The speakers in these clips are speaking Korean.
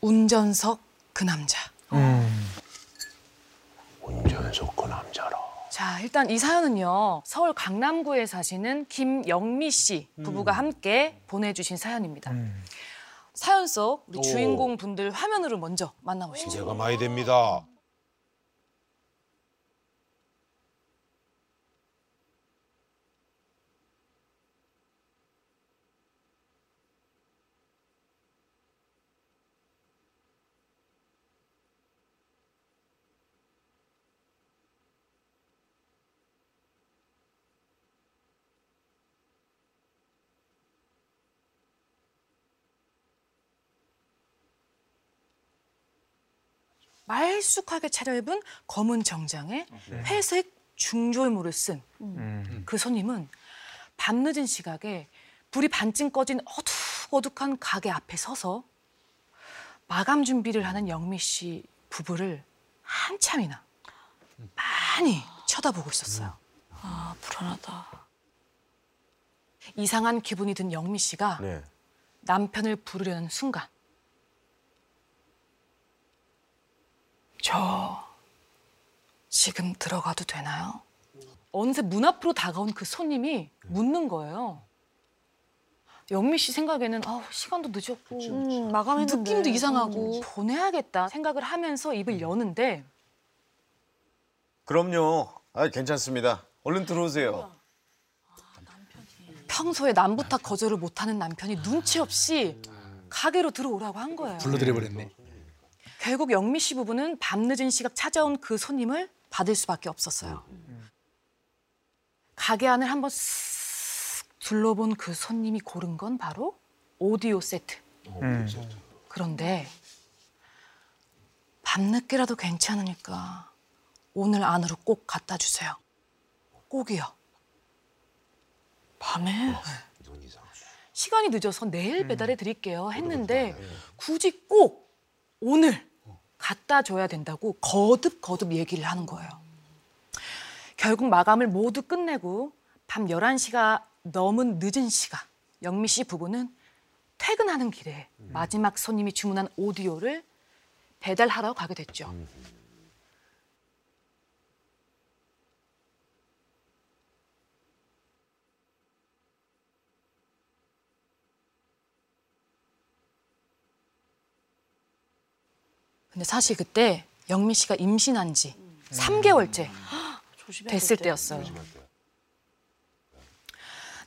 운전석 그 남자. 운전석 그 남자라. 자, 일단 이 사연은요. 서울 강남구에 사시는 김영미 씨 부부가 함께 보내주신 사연입니다. 사연 속 우리 오. 주인공 분들 화면으로 먼저 만나보시죠. 기대가 많이 됩니다. 말쑥하게 차려입은 검은 정장에 회색 중절모를 쓴 그 손님은 밤늦은 시각에 불이 반쯤 꺼진 어둑어둑한 가게 앞에 서서 마감 준비를 하는 영미 씨 부부를 한참이나 많이 쳐다보고 있었어요. 아 불안하다. 이상한 기분이 든 영미 씨가 네. 남편을 부르려는 순간 저 지금 들어가도 되나요? 어느새 문 앞으로 다가온 그 손님이 묻는 거예요. 영미 씨 생각에는 아, 시간도 늦었고 음, 마감했는데. 느낌도 이상하고 보내야겠다 생각을 하면서 입을 여는데 그럼요. 아, 괜찮습니다. 얼른 들어오세요. 평소에 남부터 거절을 못하는 남편이 눈치 없이 가게로 들어오라고 한 거예요. 불러들여 버렸네. 결국 영미 씨 부부는 밤늦은 시각 찾아온 그 손님을 받을 수밖에 없었어요. 가게 안을 한번 쓱 둘러본 그 손님이 고른 건 바로 오디오 세트. 그런데 밤늦게라도 괜찮으니까 오늘 안으로 꼭 갖다 주세요. 꼭이요. 밤에 시간이 늦어서 내일 배달해 드릴게요 했는데 굳이 꼭 오늘 갖다 줘야 된다고 거듭 거듭 얘기를 하는 거예요. 결국 마감을 모두 끝내고 밤 11시가 넘은 늦은 시각 영미 씨 부부는 퇴근하는 길에 마지막 손님이 주문한 오디오를 배달하러 가게 됐죠. 근데 사실 그때 영미 씨가 임신한 지 3개월째 조심해야 됐을 때. 때였어요.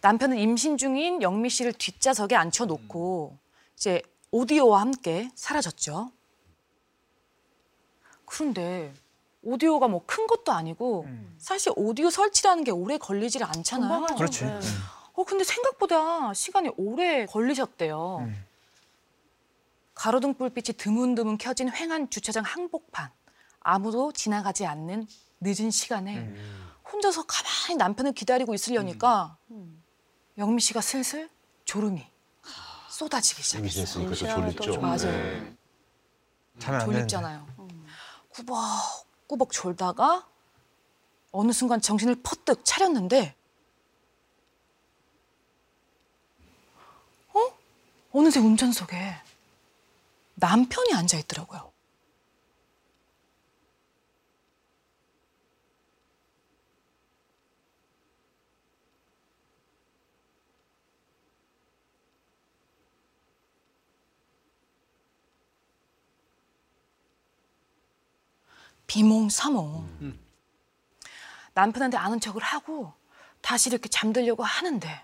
남편은 임신 중인 영미 씨를 뒷좌석에 앉혀놓고 이제 오디오와 함께 사라졌죠. 그런데 오디오가 뭐 큰 것도 아니고 사실 오디오 설치라는 게 오래 걸리질 않잖아요. 그렇지. 네. 어 근데 생각보다 시간이 오래 걸리셨대요. 가로등 불빛이 드문드문 켜진 횡한 주차장 항복판. 아무도 지나가지 않는 늦은 시간에 혼자서 가만히 남편을 기다리고 있으려니까 영미 씨가 슬슬 졸음이 쏟아지기 시작했어요. 또 졸립죠. 맞아요. 네. 졸립잖아요. 꾸벅꾸벅 졸다가 어느 순간 정신을 퍼뜩 차렸는데 어? 어느새 운전석에 남편이 앉아 있더라고요. 비몽사몽. 남편한테 아는 척을 하고 다시 이렇게 잠들려고 하는데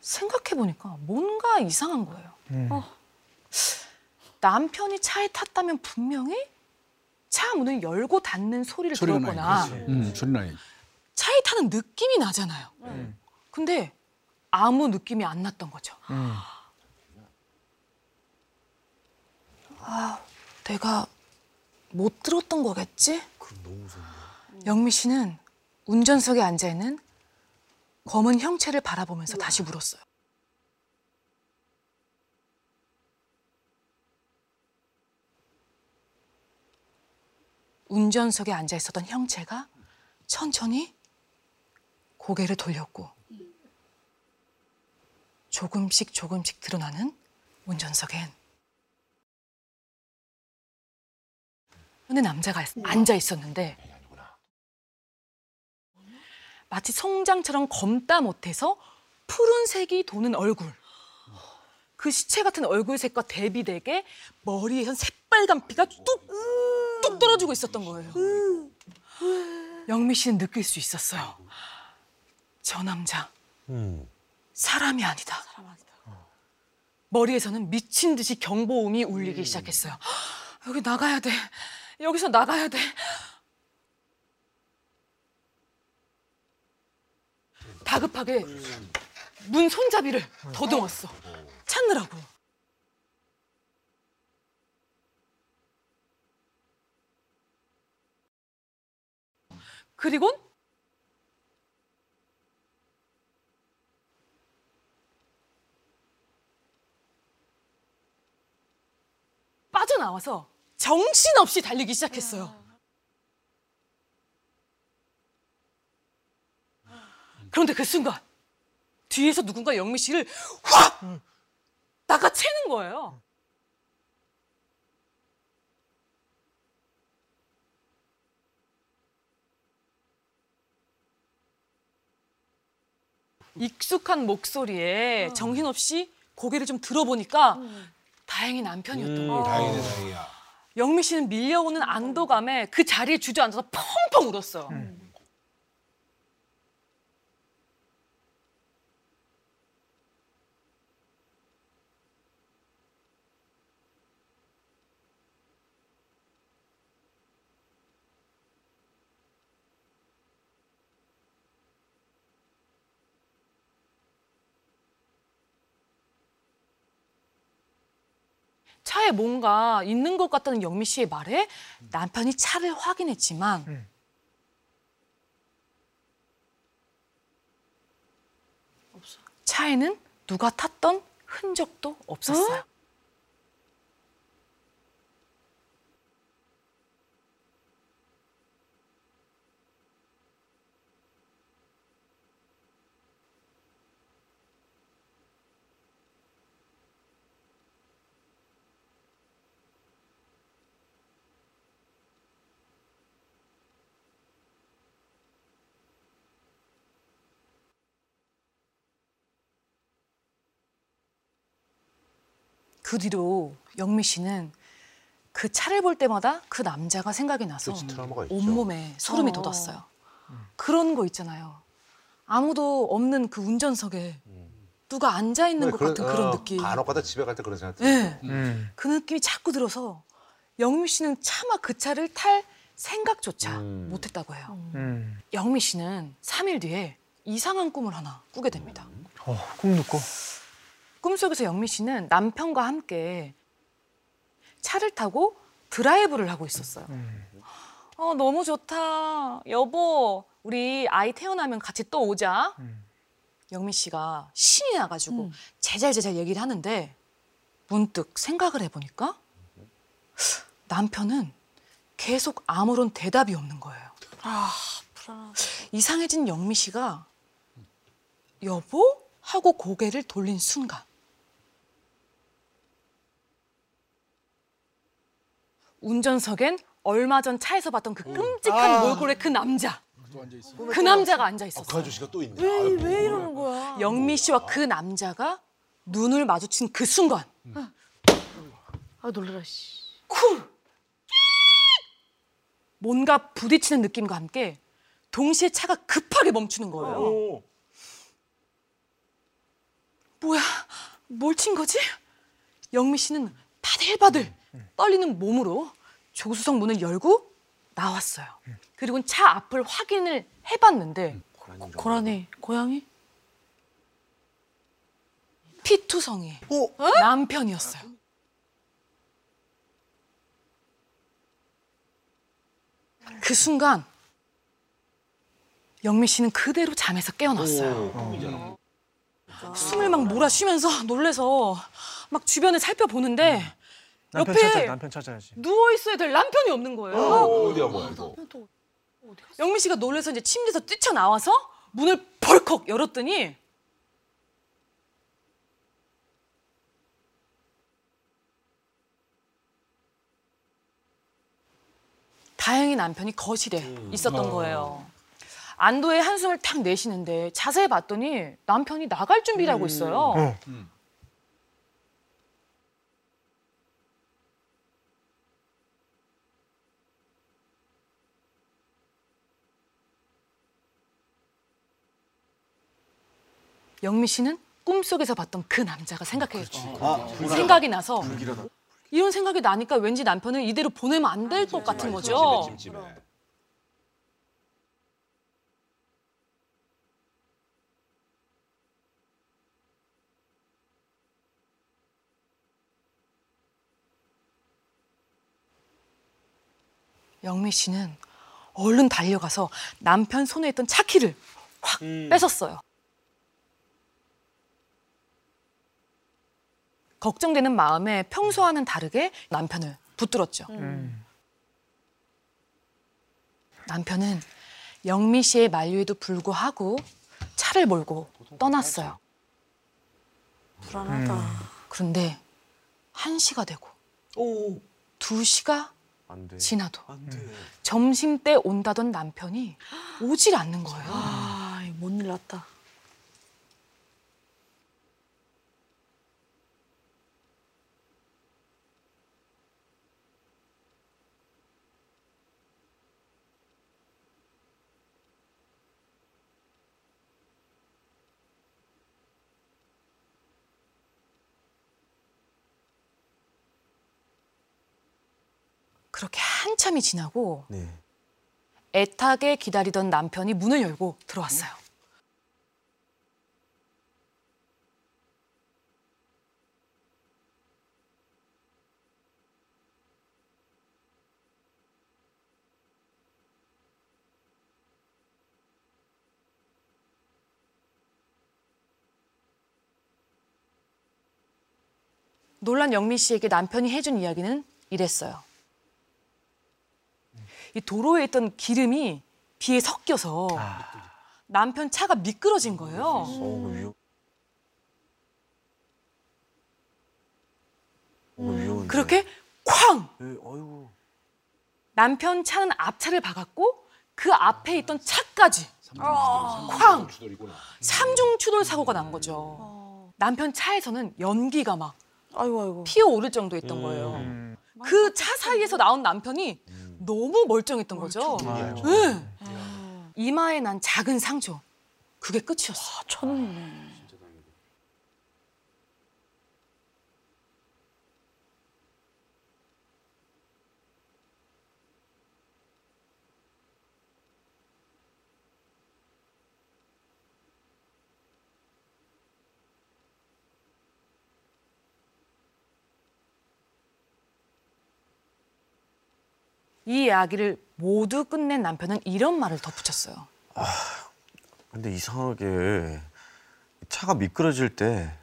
생각해 보니까 뭔가 이상한 거예요. 어. 남편이 차에 탔다면 분명히 차 문을 열고 닫는 소리를 들었거나. 음. 차에 타는 느낌이 나잖아요. 근데 아무 느낌이 안 났던 거죠. 아, 내가 못 들었던 거겠지? 영미 씨는 운전석에 앉아 있는 검은 형체를 바라보면서 다시 물었어요. 운전석에 앉아 있었던 형체가 천천히 고개를 돌렸고 조금씩 조금씩 드러나는 운전석엔 근데 남자가 앉아 있었는데 마치 송장처럼 검다 못해서 푸른색이 도는 얼굴. 그 시체 같은 얼굴 색과 대비되게 머리에선 새빨간 피가 뚝 뚝 떨어지고 있었던 거예요. 영미 씨는 느낄 수 있었어요. 저 남자 음. 사람이 아니다. 머리에서는 미친 듯이 경보음이 울리기 시작했어요. 여기 나가야 돼. 여기서 나가야 돼. 다급하게 문 손잡이를 더듬었어. 찾느라고. 그리곤 빠져나와서 정신없이 달리기 시작했어요. 그런데 그 순간 뒤에서 누군가 영미 씨를 확 낚아채는 거예요. 익숙한 목소리에 정신없이 고개를 좀 들어보니까 다행히 남편이었던 음, 거예요. 다행이네 다행이야. 영미 씨는 밀려오는 안도감에 그 자리에 주저앉아서 펑펑 울었어요. 차에 뭔가 있는 것 같다는 영미 씨의 말에 남편이 차를 확인했지만 차에는 누가 탔던 흔적도 없었어요. 그 뒤로 영미 씨는 그 차를 볼 때마다 그 남자가 생각이 나서. 온몸에 소름이 어. 돋았어요. 그런 거 있잖아요. 아무도 없는 그 운전석에 누가 앉아 있는 것 같은 그런 어, 느낌. 간혹 가다 집에 갈 때 그런 생각 네. 들어요. 음. 그 느낌이 자꾸 들어서 영미 씨는 차마 그 차를 탈 생각조차 음. 못했다고 해요. 음. 영미 씨는 3일 뒤에 이상한 꿈을 하나 꾸게 됩니다. 어, 꿈 듣고. 꿈속에서 영미 씨는 남편과 함께 차를 타고 드라이브를 하고 있었어요. 음. 어, 너무 좋다. 여보, 우리 아이 태어나면 같이 또 오자. 음. 영미 씨가 신이 나가지고 음. 제잘제잘 얘기를 하는데 문득 생각을 해보니까 남편은 계속 아무런 대답이 없는 거예요. 아 불안하다. 이상해진 영미 씨가 여보? 하고 고개를 돌린 순간 운전석엔 얼마 전 차에서 봤던 그 끔찍한 몰골의 그 남자 그 남자가 앉아 아, 있었어요. 그 아저씨가 또 있네. 왜. 왜 이러는 거야? 영미 씨와 그 남자가 눈을 마주친 그 순간 아 놀래라 씨. 쿨! 뭔가 부딪히는 느낌과 함께 동시에 차가 급하게 멈추는 거예요. 오. 뭐야? 뭘 친 거지? 영미 씨는 바들바들 떨리는 몸으로 조수석 문을 열고 나왔어요. 그리고 차 앞을 확인을 해봤는데 고라니 고양이? 피투성이 남편이었어요. 그 순간 영미 씨는 그대로 잠에서 깨어났어요. 숨을 막 몰아쉬면서 놀래서 막 주변을 살펴보는데 남편 옆에- 찾아야지. 남편 찾아야지. 누워 있어야 될 남편이 없는 거예요. 어 디야 뭐야 이거. 또 영미 씨가 놀라서 이제 침대에서 뛰쳐 나와서 문을 벌컥 열었더니 다행히 남편이 거실에 있었던 거예요. 안도의 한숨을 탁 내쉬는데 자세히 봤더니 남편이 나갈 준비를 하고 있어요. 어. 영미 씨는 꿈속에서 봤던 그 남자가 생각해 생각이 나서 이런 생각이 나니까 왠지 남편을 이대로 보내면 안 될 것 같은 거죠. 찜찜해. 영미 씨는 얼른 달려가서 남편 손에 있던 차키를 확 뺏었어요. 걱정되는 마음에 평소와는 다르게 남편을 붙들었죠. 남편은 영미 씨의 만류에도 불구하고 차를 몰고 떠났어요. 불안하다. 그런데 한시가 되고 두시가 안 돼. 지나도 점심 때 온다던 남편이 오질 않는 거예요. 아, 뭔일 났다. 그렇게 한참이 지나고 네. 애타게 기다리던 남편이 문을 열고 들어왔어요. 놀란 영미 씨에게 남편이 해준 이야기는 이랬어요. 이 도로에 있던 기름이 비에 섞여서 남편 차가 미끄러진 거예요. 위험한데. 그렇게 쾅! 예, 어이구. 남편 차는 앞차를 박았고 그 앞에 있던 차까지 쾅! 추돌이구나. 삼중 추돌 사고가 난 거죠. 남편 차에서는 연기가 막 아이고. 피어 오를 정도였던 거예요. 음. 그차 사이에서 나온 남편이 너무 멀쩡했던 거죠. 네. 이마에 난 작은 상처. 그게 끝이었어. 천 원이네. 이 이야기를 모두 끝낸 남편은 이런 말을 덧붙였어요. 근데 이상하게 차가 미끄러질 때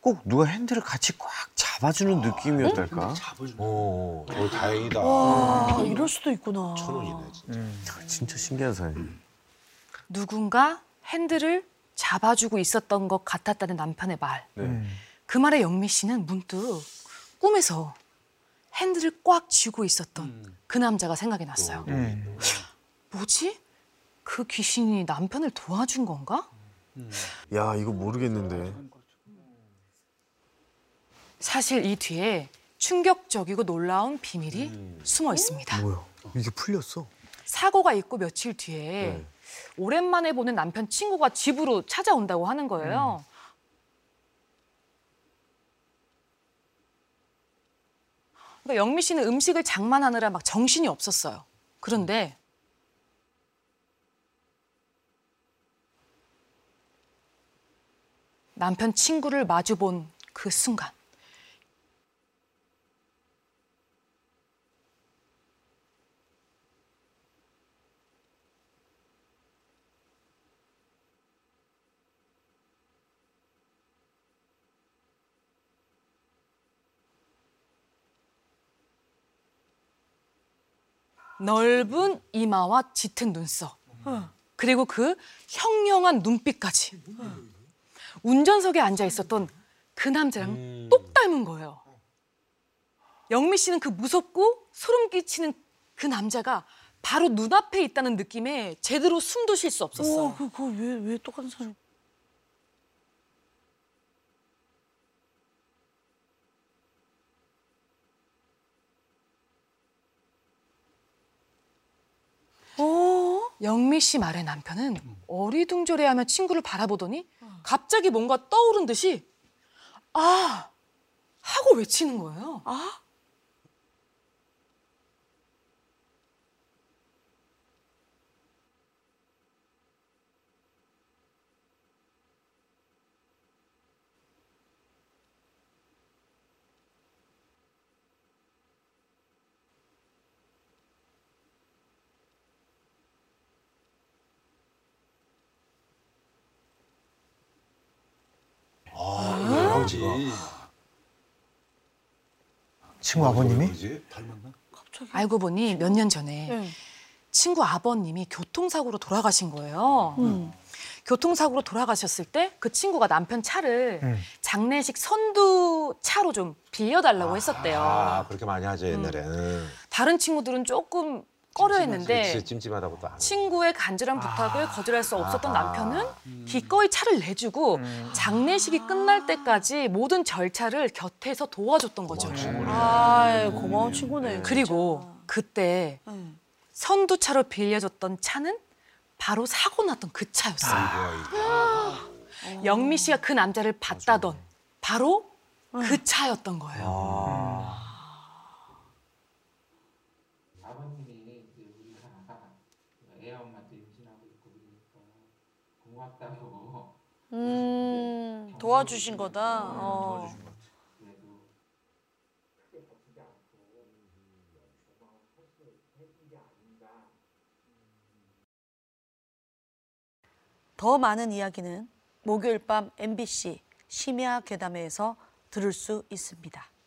꼭 누가 핸들을 같이 꽉 잡아주는 느낌이었달까? 어, 어 다행이다. 아, 이럴 수도 있구나. 천 원이네 진짜. 진짜 신기한 사연. 누군가 핸들을 잡아주고 있었던 것 같았다는 남편의 말. 네. 음. 그 말에 영미 씨는 문득 꿈에서 핸들을 꽉 쥐고 있었던 그 남자가 생각이 났어요. 음. 뭐지? 그 귀신이 남편을 도와준 건가? 야 이거 모르겠는데. 사실 이 뒤에 충격적이고 놀라운 비밀이 숨어 있습니다. 뭐야? 이게 풀렸어? 사고가 있고 며칠 뒤에 네. 오랜만에 보는 남편 친구가 집으로 찾아온다고 하는 거예요. 그러니까 영미 씨는 음식을 장만하느라 막 정신이 없었어요. 그런데 남편 친구를 마주 본 그 순간 넓은 이마와 짙은 눈썹 그리고 그 형령한 눈빛까지 운전석에 앉아 있었던 그 남자랑 똑 닮은 거예요. 영미 씨는 그 무섭고 소름 끼치는 그 남자가 바로 눈앞에 있다는 느낌에 제대로 숨도 쉴 수 없었어. 어, 그, 그거 왜, 왜 똑같은 사람? 어? 영미 씨 말에 남편은 어리둥절해하며 친구를 바라보더니 갑자기 뭔가 떠오른 듯이 아 하고 외치는 거예요. 아? 아, 형지. 친구 아버님이? 닮았나? 알고 보니 몇 년 전에 네. 친구 아버님이 교통사고로 돌아가신 거예요. 음. 교통사고로 돌아가셨을 때 그 친구가 남편 차를 음. 장례식 선두 차로 좀 빌려달라고 했었대요. 아, 그렇게 많이 하죠, 옛날에는. 다른 친구들은 조금 꺼려 했는데 그치, 찜찜하다고 또. 친구의 간절한 부탁을 거절할 수 없었던 아하. 남편은 기꺼이 차를 내주고 음. 장례식이 끝날 때까지 모든 절차를 곁에서 도와줬던 거죠. 아이, 고마운 친구네. 그리고 그때 진짜. 네. 선두차로 빌려줬던 차는 바로 사고 났던 그 차였어요. 아이고, 영미 씨가 그 남자를 봤다던 바로 그 차였던 거예요. 아. 아버님이 이제 우리가 애 엄마도 임신하고 있고 그러니까 고맙다고 음, 도와주신 거다. 어. 게 아닌가 더 많은 이야기는 목요일 밤 MBC 심야 괴담회에서 들을 수 있습니다.